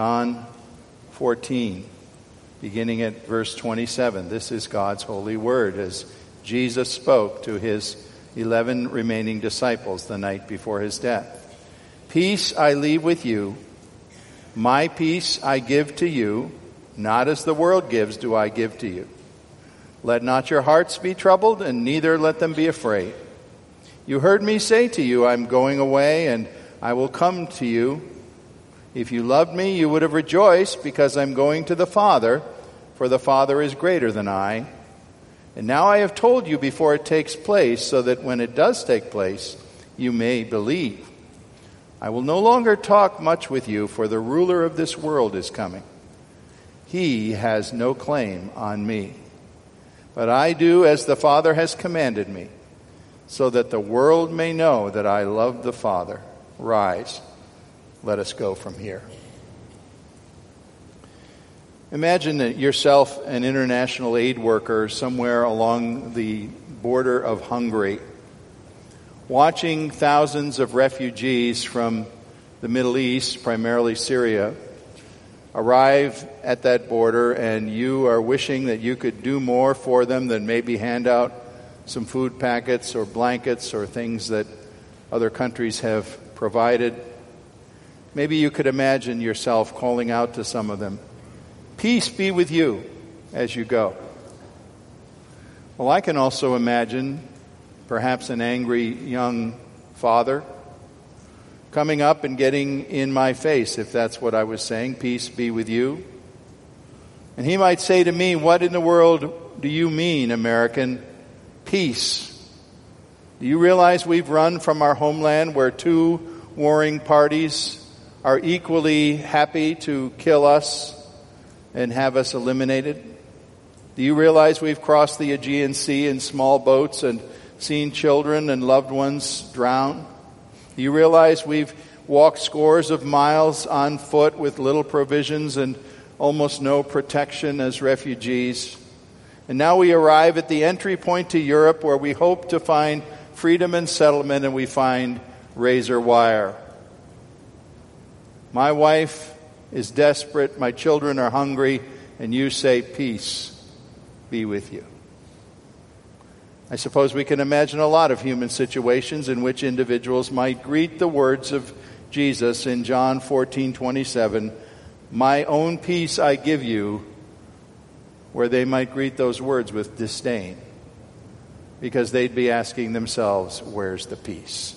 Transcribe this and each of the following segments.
John 14, beginning at verse 27. This is God's holy word as Jesus spoke to his 11 remaining disciples the night before his death. Peace I leave with you. My peace I give to you. Not as the world gives do I give to you. Let not your hearts be troubled, and neither let them be afraid. You heard me say to you, I'm going away, and I will come to you. If you loved me, you would have rejoiced because I'm going to the Father, for the Father is greater than I. And now I have told you before it takes place, so that when it does take place, you may believe. I will no longer talk much with you, for the ruler of this world is coming. He has no claim on me. But I do as the Father has commanded me, so that the world may know that I love the Father. Rise let us go from here. Imagine that yourself an international aid worker somewhere along the border of Hungary, watching thousands of refugees from the Middle East, primarily Syria, arrive at that border, and you are wishing that you could do more for them than maybe hand out some food packets or blankets or things that other countries have provided. Maybe you could imagine yourself calling out to some of them, Peace be with you as you go. Well, I can also imagine perhaps an angry young father coming up and getting in my face, if that's what I was saying, Peace be with you. And he might say to me, What in the world do you mean, American? Peace. Do you realize we've run from our homeland where two warring parties are equally happy to kill us and have us eliminated? Do you realize we've crossed the Aegean Sea in small boats and seen children and loved ones drown? Do you realize we've walked scores of miles on foot with little provisions and almost no protection as refugees? And now we arrive at the entry point to Europe where we hope to find freedom and settlement and we find razor wire. My wife is desperate, my children are hungry, and you say, Peace be with you. I suppose we can imagine a lot of human situations in which individuals might greet the words of Jesus in John 14 27, My own peace I give you, where they might greet those words with disdain, because they'd be asking themselves, Where's the peace?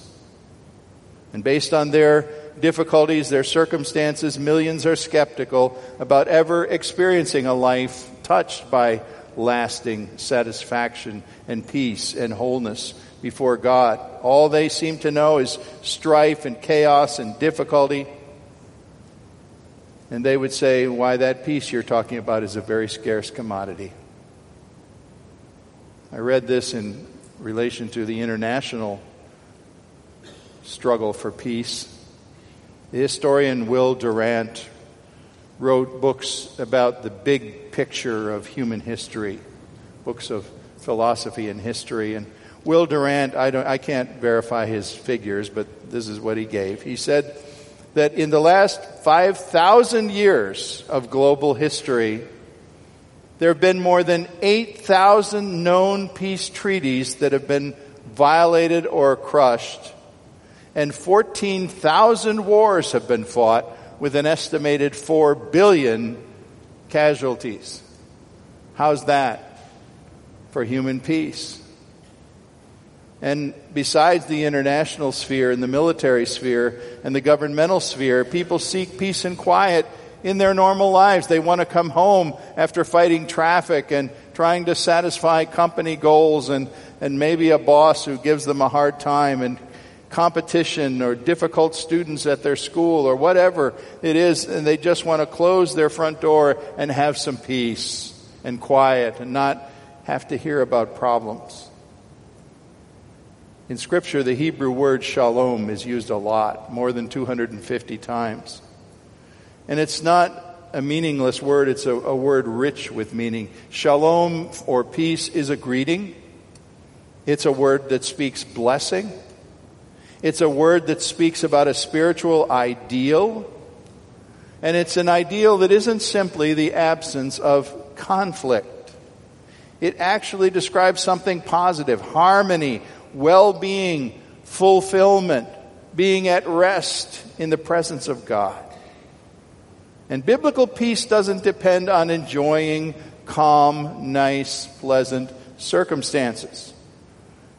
And based on their difficulties, their circumstances, millions are skeptical about ever experiencing a life touched by lasting satisfaction and peace and wholeness before God. All they seem to know is strife and chaos and difficulty. And they would say, Why, that peace you're talking about is a very scarce commodity. I read this in relation to the international struggle for peace. The historian Will Durant wrote books about the big picture of human history, books of philosophy and history. And Will Durant, I, don't, I can't verify his figures, but this is what he gave. He said that in the last 5,000 years of global history, there have been more than 8,000 known peace treaties that have been violated or crushed and 14,000 wars have been fought with an estimated 4 billion casualties. How's that for human peace? And besides the international sphere and the military sphere and the governmental sphere, people seek peace and quiet in their normal lives. They want to come home after fighting traffic and trying to satisfy company goals and, and maybe a boss who gives them a hard time and competition or difficult students at their school or whatever it is, and they just want to close their front door and have some peace and quiet and not have to hear about problems. In Scripture, the Hebrew word shalom is used a lot, more than 250 times. And it's not a meaningless word, it's a, a word rich with meaning. Shalom or peace is a greeting, it's a word that speaks blessing. It's a word that speaks about a spiritual ideal. And it's an ideal that isn't simply the absence of conflict. It actually describes something positive harmony, well being, fulfillment, being at rest in the presence of God. And biblical peace doesn't depend on enjoying calm, nice, pleasant circumstances.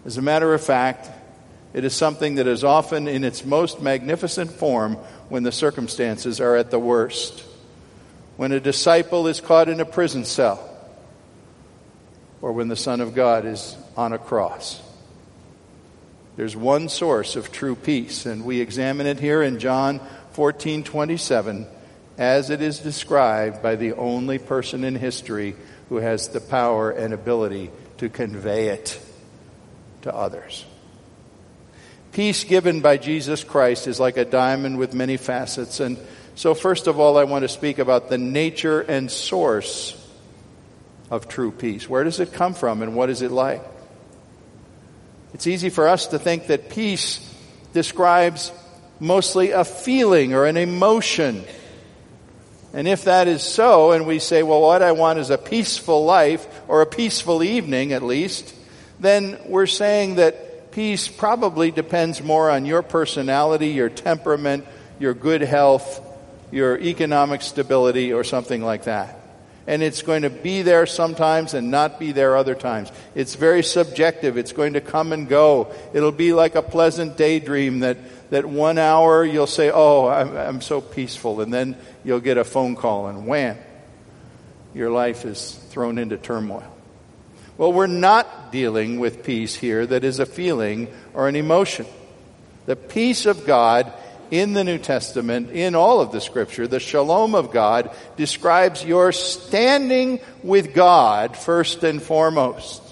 As a matter of fact, it is something that is often in its most magnificent form when the circumstances are at the worst. When a disciple is caught in a prison cell, or when the Son of God is on a cross. There's one source of true peace, and we examine it here in John 14 27, as it is described by the only person in history who has the power and ability to convey it to others. Peace given by Jesus Christ is like a diamond with many facets. And so, first of all, I want to speak about the nature and source of true peace. Where does it come from and what is it like? It's easy for us to think that peace describes mostly a feeling or an emotion. And if that is so, and we say, well, what I want is a peaceful life, or a peaceful evening at least, then we're saying that peace probably depends more on your personality, your temperament, your good health, your economic stability, or something like that. And it's going to be there sometimes and not be there other times. It's very subjective. It's going to come and go. It'll be like a pleasant daydream that, that one hour you'll say, Oh, I'm, I'm so peaceful. And then you'll get a phone call and wham, your life is thrown into turmoil. Well, we're not dealing with peace here that is a feeling or an emotion. The peace of God in the New Testament, in all of the scripture, the shalom of God describes your standing with God first and foremost.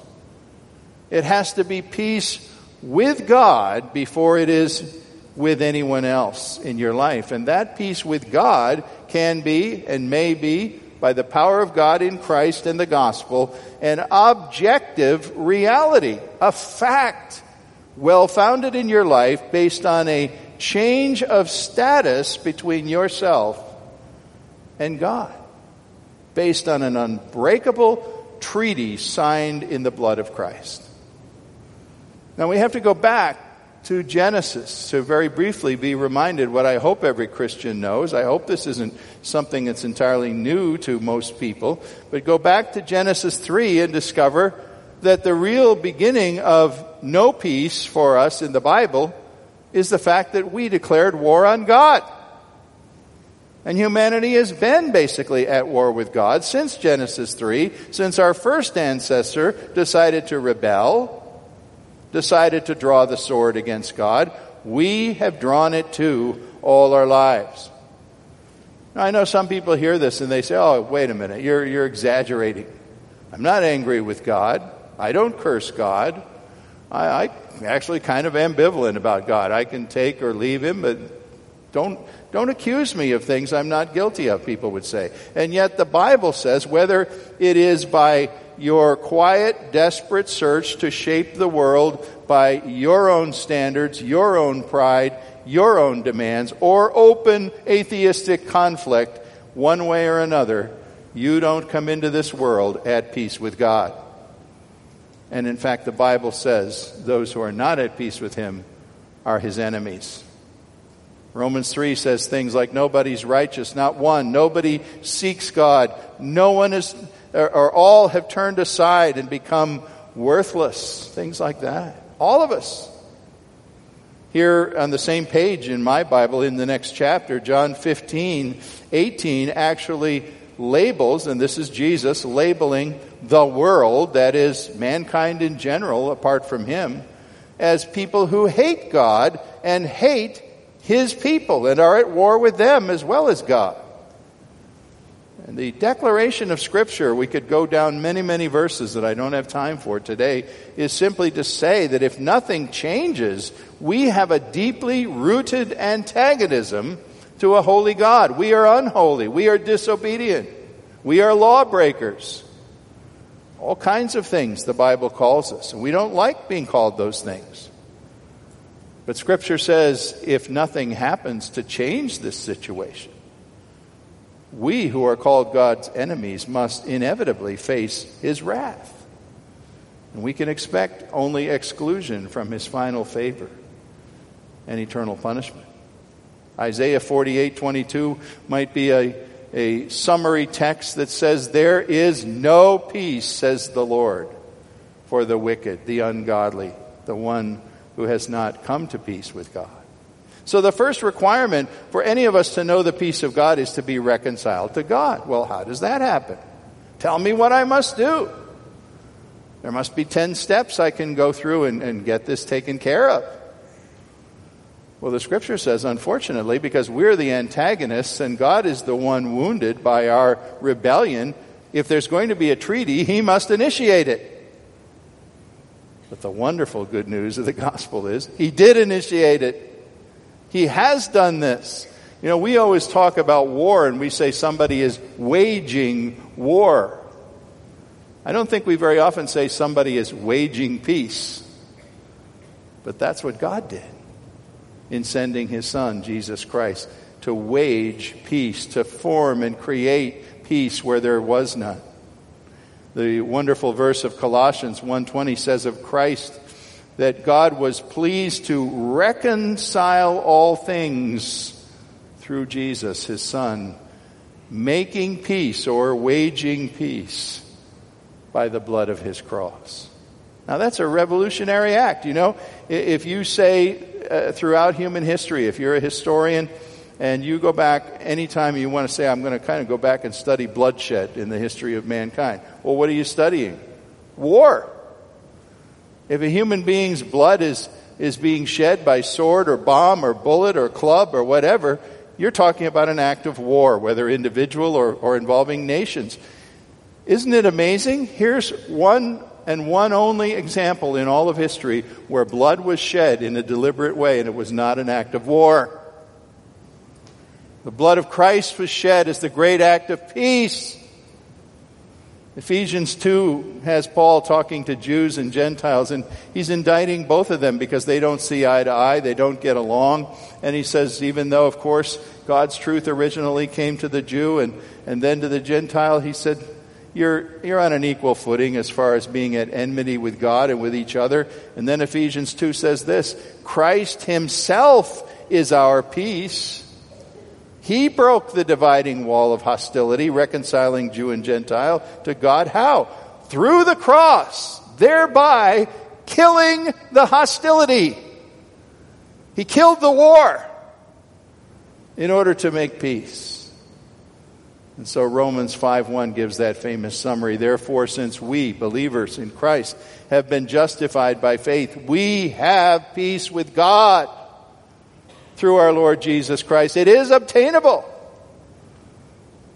It has to be peace with God before it is with anyone else in your life. And that peace with God can be and may be by the power of God in Christ and the gospel, an objective reality, a fact well founded in your life based on a change of status between yourself and God, based on an unbreakable treaty signed in the blood of Christ. Now we have to go back to Genesis to very briefly be reminded what I hope every Christian knows. I hope this isn't something that's entirely new to most people, but go back to Genesis 3 and discover that the real beginning of no peace for us in the Bible is the fact that we declared war on God. And humanity has been basically at war with God since Genesis 3, since our first ancestor decided to rebel decided to draw the sword against God. We have drawn it too all our lives. Now, I know some people hear this and they say, oh, wait a minute, you're, you're exaggerating. I'm not angry with God. I don't curse God. I, I actually kind of ambivalent about God. I can take or leave him, but don't, don't accuse me of things I'm not guilty of, people would say. And yet the Bible says whether it is by your quiet, desperate search to shape the world by your own standards, your own pride, your own demands, or open atheistic conflict, one way or another, you don't come into this world at peace with God. And in fact, the Bible says those who are not at peace with Him are His enemies. Romans 3 says things like, Nobody's righteous, not one. Nobody seeks God. No one is or all have turned aside and become worthless. Things like that. All of us. Here on the same page in my Bible, in the next chapter, John 15, 18 actually labels, and this is Jesus labeling the world, that is, mankind in general, apart from him, as people who hate God and hate his people and are at war with them as well as God. The declaration of Scripture, we could go down many, many verses that I don't have time for today, is simply to say that if nothing changes, we have a deeply rooted antagonism to a holy God. We are unholy. We are disobedient. We are lawbreakers. All kinds of things the Bible calls us, and we don't like being called those things. But Scripture says if nothing happens to change this situation, we who are called God's enemies must inevitably face His wrath. And we can expect only exclusion from His final favor and eternal punishment. Isaiah 48 22 might be a a summary text that says, There is no peace, says the Lord, for the wicked, the ungodly, the one who has not come to peace with God. So the first requirement for any of us to know the peace of God is to be reconciled to God. Well, how does that happen? Tell me what I must do. There must be 10 steps I can go through and, and get this taken care of. Well, the scripture says, unfortunately, because we're the antagonists and God is the one wounded by our rebellion, if there's going to be a treaty, he must initiate it. But the wonderful good news of the gospel is he did initiate it. He has done this. You know, we always talk about war and we say somebody is waging war. I don't think we very often say somebody is waging peace. But that's what God did in sending his son, Jesus Christ, to wage peace, to form and create peace where there was none. The wonderful verse of Colossians 1:20 says of Christ that God was pleased to reconcile all things through Jesus, his son, making peace or waging peace by the blood of his cross. Now that's a revolutionary act, you know. If you say uh, throughout human history. If you're a historian and you go back anytime you want to say, I'm going to kind of go back and study bloodshed in the history of mankind. Well, what are you studying? War. If a human being's blood is, is being shed by sword or bomb or bullet or club or whatever, you're talking about an act of war, whether individual or, or involving nations. Isn't it amazing? Here's one and one only example in all of history where blood was shed in a deliberate way and it was not an act of war. The blood of Christ was shed as the great act of peace. Ephesians 2 has Paul talking to Jews and Gentiles, and he's indicting both of them because they don't see eye to eye, they don't get along. And he says, even though, of course, God's truth originally came to the Jew and, and then to the Gentile, he said, you're, you're on an equal footing as far as being at enmity with God and with each other. And then Ephesians 2 says this Christ Himself is our peace. He broke the dividing wall of hostility, reconciling Jew and Gentile to God. How? Through the cross, thereby killing the hostility. He killed the war in order to make peace. And so Romans 5:1 gives that famous summary. Therefore, since we, believers in Christ, have been justified by faith, we have peace with God through our Lord Jesus Christ. It is obtainable.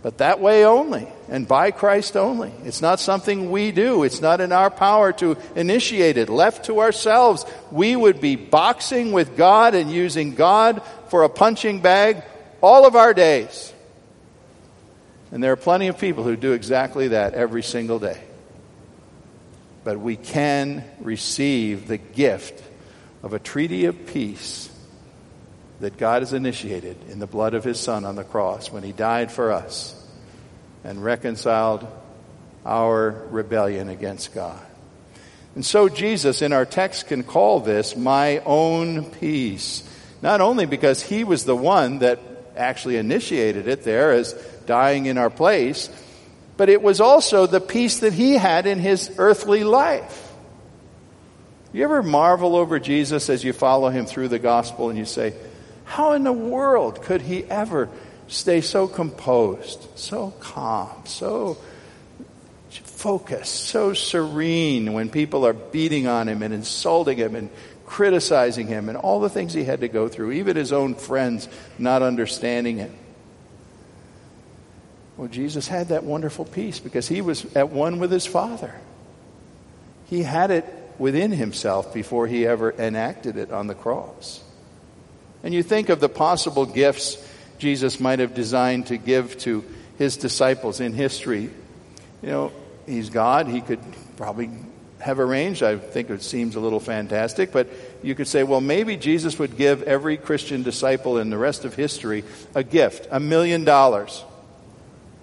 But that way only, and by Christ only. It's not something we do. It's not in our power to initiate it. Left to ourselves, we would be boxing with God and using God for a punching bag all of our days. And there are plenty of people who do exactly that every single day. But we can receive the gift of a treaty of peace that God has initiated in the blood of His Son on the cross when He died for us and reconciled our rebellion against God. And so Jesus in our text can call this my own peace. Not only because He was the one that actually initiated it there as dying in our place, but it was also the peace that he had in his earthly life. You ever marvel over Jesus as you follow him through the gospel and you say, how in the world could he ever stay so composed, so calm, so focused, so serene when people are beating on him and insulting him and criticizing him and all the things he had to go through, even his own friends not understanding him. Well, Jesus had that wonderful peace because he was at one with his Father. He had it within himself before he ever enacted it on the cross. And you think of the possible gifts Jesus might have designed to give to his disciples in history. You know, he's God. He could probably have arranged. I think it seems a little fantastic, but you could say, well, maybe Jesus would give every Christian disciple in the rest of history a gift, a million dollars.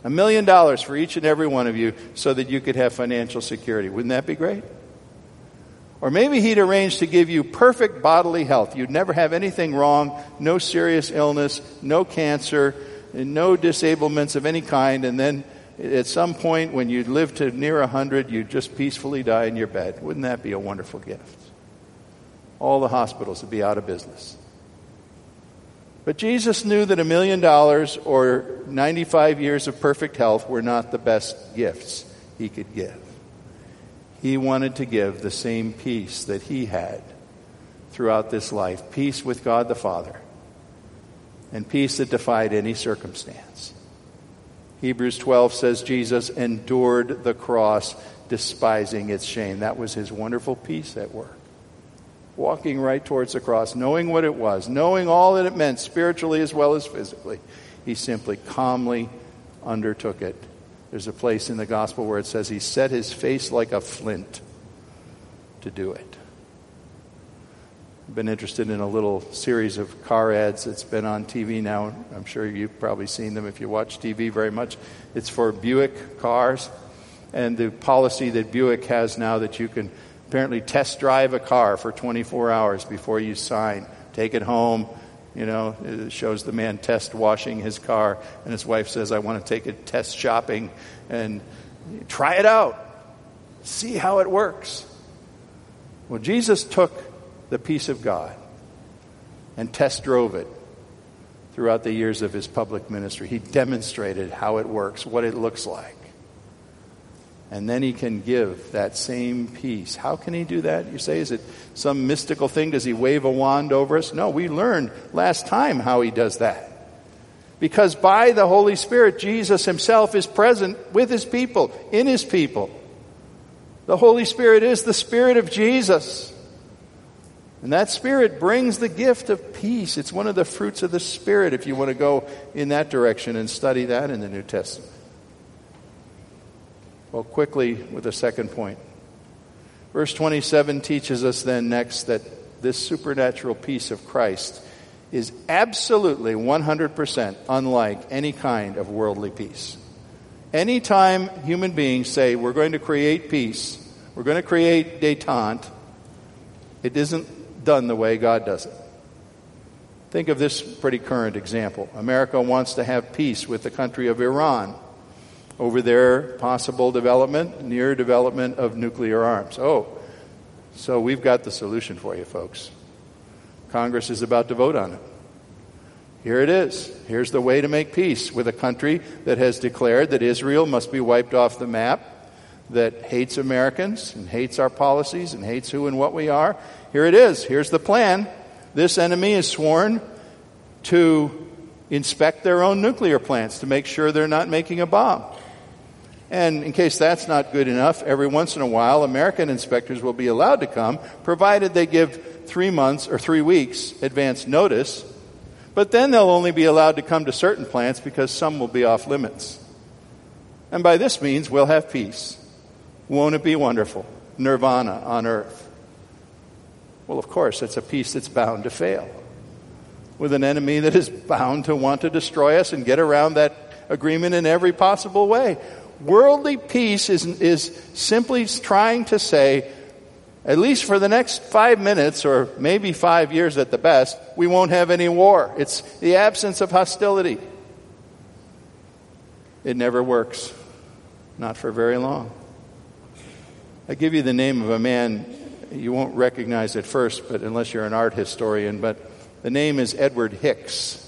A million dollars for each and every one of you so that you could have financial security. Wouldn't that be great? Or maybe he'd arrange to give you perfect bodily health. You'd never have anything wrong, no serious illness, no cancer, no disablements of any kind, and then at some point when you live to near 100, you just peacefully die in your bed. Wouldn't that be a wonderful gift? All the hospitals would be out of business. But Jesus knew that a million dollars or 95 years of perfect health were not the best gifts he could give. He wanted to give the same peace that he had throughout this life peace with God the Father, and peace that defied any circumstance. Hebrews 12 says Jesus endured the cross, despising its shame. That was his wonderful peace at work. Walking right towards the cross, knowing what it was, knowing all that it meant spiritually as well as physically, he simply calmly undertook it. There's a place in the gospel where it says he set his face like a flint to do it been interested in a little series of car ads that's been on TV now. I'm sure you've probably seen them if you watch TV very much. It's for Buick cars and the policy that Buick has now that you can apparently test drive a car for 24 hours before you sign. Take it home. You know, it shows the man test washing his car, and his wife says, I want to take it test shopping and try it out. See how it works. Well, Jesus took the peace of God and test drove it throughout the years of his public ministry. He demonstrated how it works, what it looks like. And then he can give that same peace. How can he do that? You say, is it some mystical thing? Does he wave a wand over us? No, we learned last time how he does that. Because by the Holy Spirit, Jesus himself is present with his people, in his people. The Holy Spirit is the Spirit of Jesus. And that Spirit brings the gift of peace. It's one of the fruits of the Spirit if you want to go in that direction and study that in the New Testament. Well, quickly with a second point. Verse 27 teaches us then next that this supernatural peace of Christ is absolutely 100% unlike any kind of worldly peace. Anytime human beings say, we're going to create peace, we're going to create detente, it isn't done the way God does it. Think of this pretty current example. America wants to have peace with the country of Iran over their possible development, near development of nuclear arms. Oh, so we've got the solution for you, folks. Congress is about to vote on it. Here it is. Here's the way to make peace with a country that has declared that Israel must be wiped off the map, that hates Americans and hates our policies and hates who and what we are, here it is. Here's the plan. This enemy is sworn to inspect their own nuclear plants to make sure they're not making a bomb. And in case that's not good enough, every once in a while, American inspectors will be allowed to come, provided they give three months or three weeks advance notice. But then they'll only be allowed to come to certain plants because some will be off limits. And by this means, we'll have peace. Won't it be wonderful? Nirvana on earth. Well, of course, it's a peace that's bound to fail. With an enemy that is bound to want to destroy us and get around that agreement in every possible way. Worldly peace is, is simply trying to say, at least for the next five minutes or maybe five years at the best, we won't have any war. It's the absence of hostility. It never works, not for very long. I give you the name of a man you won't recognize at first, but unless you're an art historian, but the name is Edward Hicks.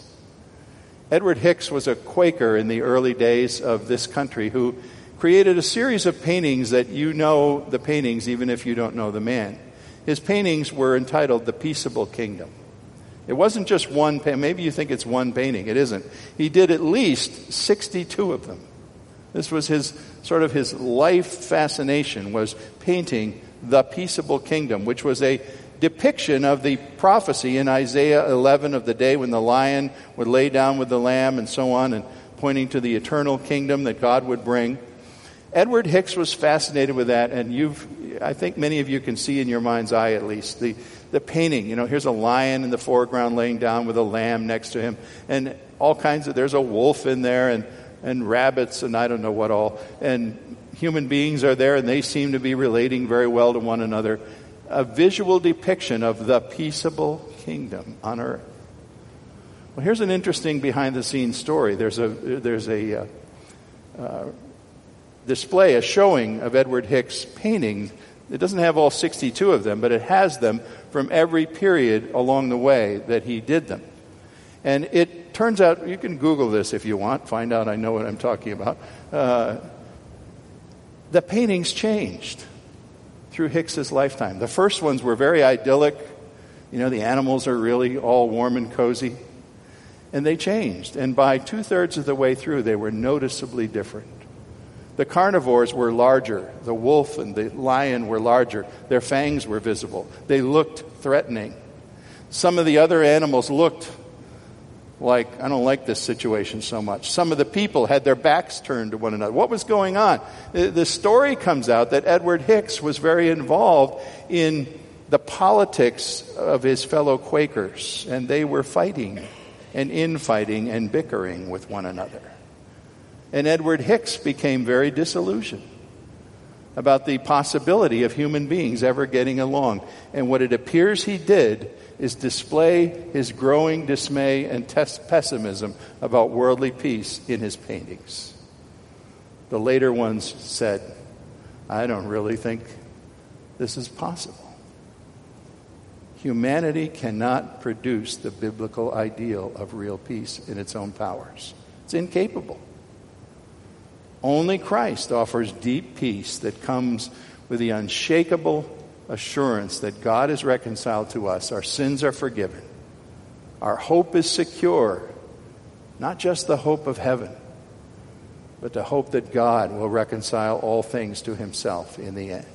Edward Hicks was a Quaker in the early days of this country who created a series of paintings that you know the paintings even if you don't know the man. His paintings were entitled The Peaceable Kingdom. It wasn't just one, maybe you think it's one painting. It isn't. He did at least 62 of them. This was his sort of his life fascination was painting the peaceable kingdom, which was a depiction of the prophecy in Isaiah 11 of the day when the lion would lay down with the lamb and so on, and pointing to the eternal kingdom that God would bring. Edward Hicks was fascinated with that, and you've, I think many of you can see in your mind's eye at least, the, the painting. You know, here's a lion in the foreground laying down with a lamb next to him, and all kinds of, there's a wolf in there, and, and rabbits, and I don't know what all. And human beings are there, and they seem to be relating very well to one another a visual depiction of the peaceable kingdom on earth. Well, here's an interesting behind the scenes story. There's a, there's a uh, uh, display, a showing of Edward Hicks' paintings. It doesn't have all 62 of them, but it has them from every period along the way that he did them. And it turns out, you can Google this if you want, find out I know what I'm talking about. Uh, the paintings changed through Hicks's lifetime. The first ones were very idyllic. You know, the animals are really all warm and cozy. And they changed. And by two thirds of the way through, they were noticeably different. The carnivores were larger. The wolf and the lion were larger. Their fangs were visible. They looked threatening. Some of the other animals looked like, I don't like this situation so much. Some of the people had their backs turned to one another. What was going on? The story comes out that Edward Hicks was very involved in the politics of his fellow Quakers, and they were fighting and infighting and bickering with one another. And Edward Hicks became very disillusioned about the possibility of human beings ever getting along. And what it appears he did is display his growing dismay and pessimism about worldly peace in his paintings. The later ones said, I don't really think this is possible. Humanity cannot produce the biblical ideal of real peace in its own powers. It's incapable. Only Christ offers deep peace that comes with the unshakable assurance that God is reconciled to us, our sins are forgiven, our hope is secure, not just the hope of heaven, but the hope that God will reconcile all things to himself in the end.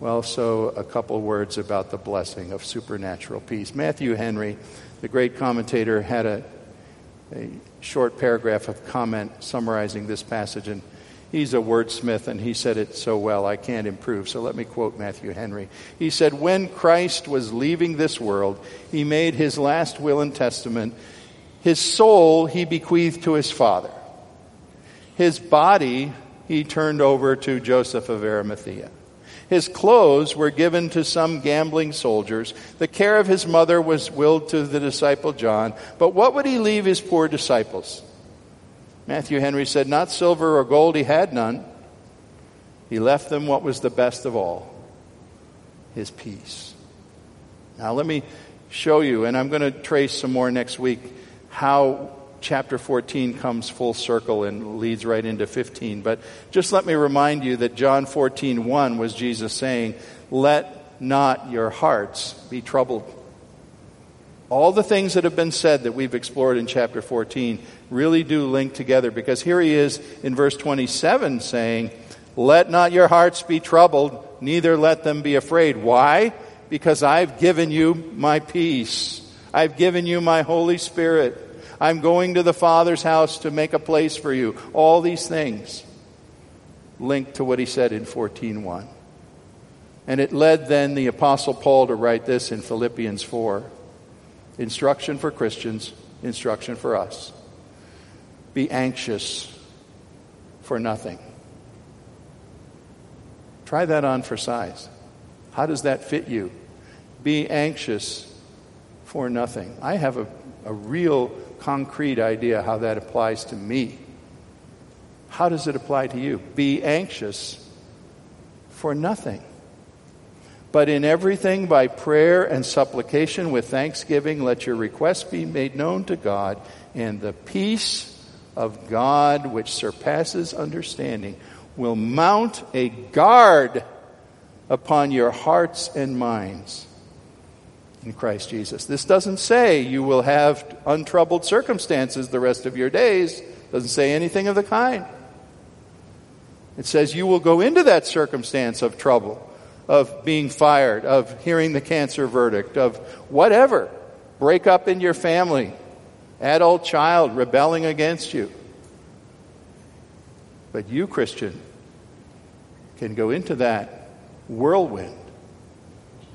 Well, so a couple words about the blessing of supernatural peace. Matthew Henry, the great commentator, had a, a short paragraph of comment summarizing this passage, and He's a wordsmith and he said it so well, I can't improve. So let me quote Matthew Henry. He said, When Christ was leaving this world, he made his last will and testament. His soul he bequeathed to his father. His body he turned over to Joseph of Arimathea. His clothes were given to some gambling soldiers. The care of his mother was willed to the disciple John. But what would he leave his poor disciples? Matthew Henry said, Not silver or gold, he had none. He left them what was the best of all his peace. Now, let me show you, and I'm going to trace some more next week, how chapter 14 comes full circle and leads right into 15. But just let me remind you that John 14, 1 was Jesus saying, Let not your hearts be troubled. All the things that have been said that we've explored in chapter 14 really do link together because here he is in verse 27 saying, Let not your hearts be troubled, neither let them be afraid. Why? Because I've given you my peace. I've given you my Holy Spirit. I'm going to the Father's house to make a place for you. All these things linked to what he said in 14.1. And it led then the Apostle Paul to write this in Philippians 4. Instruction for Christians, instruction for us. Be anxious for nothing. Try that on for size. How does that fit you? Be anxious for nothing. I have a, a real concrete idea how that applies to me. How does it apply to you? Be anxious for nothing. But in everything, by prayer and supplication with thanksgiving, let your requests be made known to God, and the peace of God, which surpasses understanding, will mount a guard upon your hearts and minds in Christ Jesus. This doesn't say you will have untroubled circumstances the rest of your days. Doesn't say anything of the kind. It says you will go into that circumstance of trouble, of being fired, of hearing the cancer verdict, of whatever. Break up in your family, adult child rebelling against you. But you, Christian, can go into that whirlwind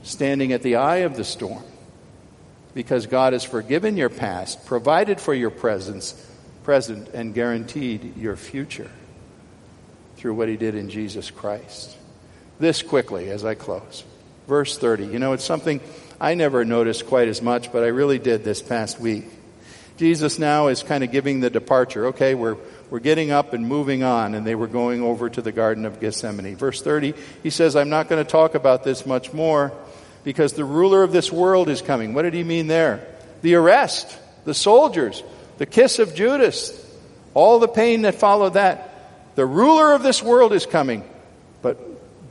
standing at the eye of the storm because God has forgiven your past, provided for your presence, present, and guaranteed your future through what he did in Jesus Christ. This quickly as I close. Verse 30. You know, it's something I never noticed quite as much, but I really did this past week. Jesus now is kind of giving the departure. Okay, we're, we're getting up and moving on, and they were going over to the Garden of Gethsemane. Verse 30, he says, I'm not going to talk about this much more because the ruler of this world is coming. What did he mean there? The arrest, the soldiers, the kiss of Judas, all the pain that followed that. The ruler of this world is coming. But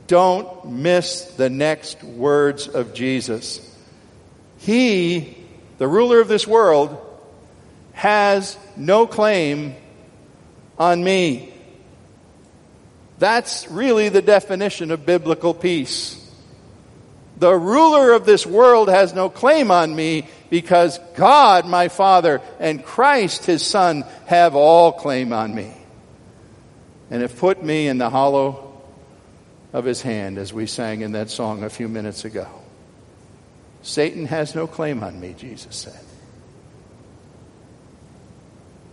don't miss the next words of Jesus. He, the ruler of this world, has no claim on me. That's really the definition of biblical peace. The ruler of this world has no claim on me because God, my Father, and Christ, his Son, have all claim on me and have put me in the hollow of his hand, as we sang in that song a few minutes ago. Satan has no claim on me, Jesus said.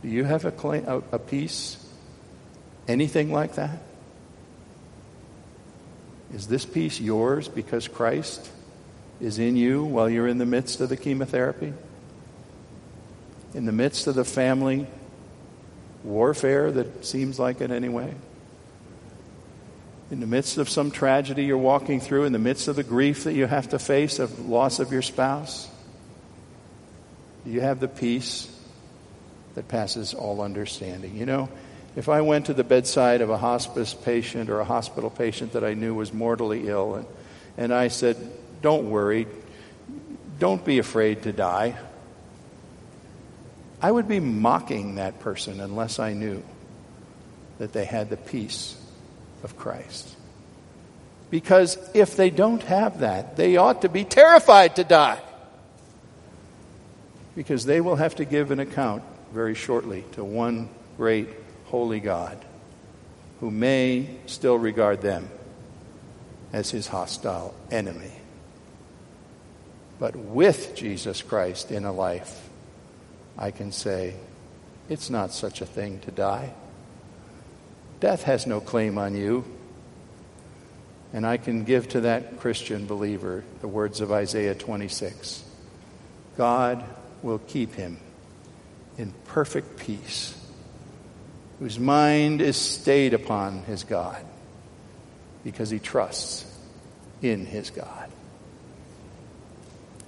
Do you have a, claim, a, a peace? Anything like that? Is this peace yours because Christ is in you while you're in the midst of the chemotherapy? In the midst of the family warfare that seems like it anyway? In the midst of some tragedy you're walking through, in the midst of the grief that you have to face of loss of your spouse? Do you have the peace that passes all understanding? You know, if I went to the bedside of a hospice patient or a hospital patient that I knew was mortally ill, and, and I said, Don't worry, don't be afraid to die, I would be mocking that person unless I knew that they had the peace of Christ. Because if they don't have that, they ought to be terrified to die. Because they will have to give an account very shortly to one great holy God who may still regard them as his hostile enemy. But with Jesus Christ in a life, I can say, it's not such a thing to die. Death has no claim on you. And I can give to that Christian believer the words of Isaiah 26 God will keep him in perfect peace whose mind is stayed upon his God because he trusts in his God.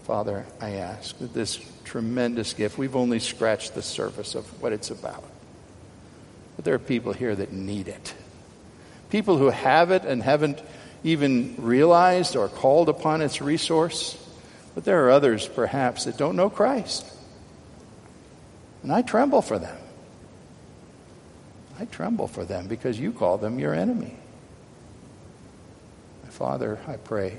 Father, I ask that this tremendous gift, we've only scratched the surface of what it's about. But there are people here that need it. People who have it and haven't even realized or called upon its resource. But there are others, perhaps, that don't know Christ. And I tremble for them. I tremble for them because you call them your enemy. My Father, I pray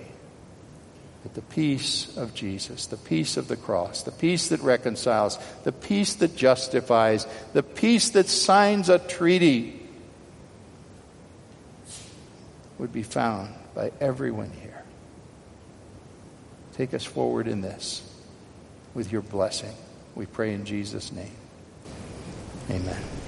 that the peace of Jesus, the peace of the cross, the peace that reconciles, the peace that justifies, the peace that signs a treaty would be found by everyone here. Take us forward in this with your blessing. We pray in Jesus' name. Amen.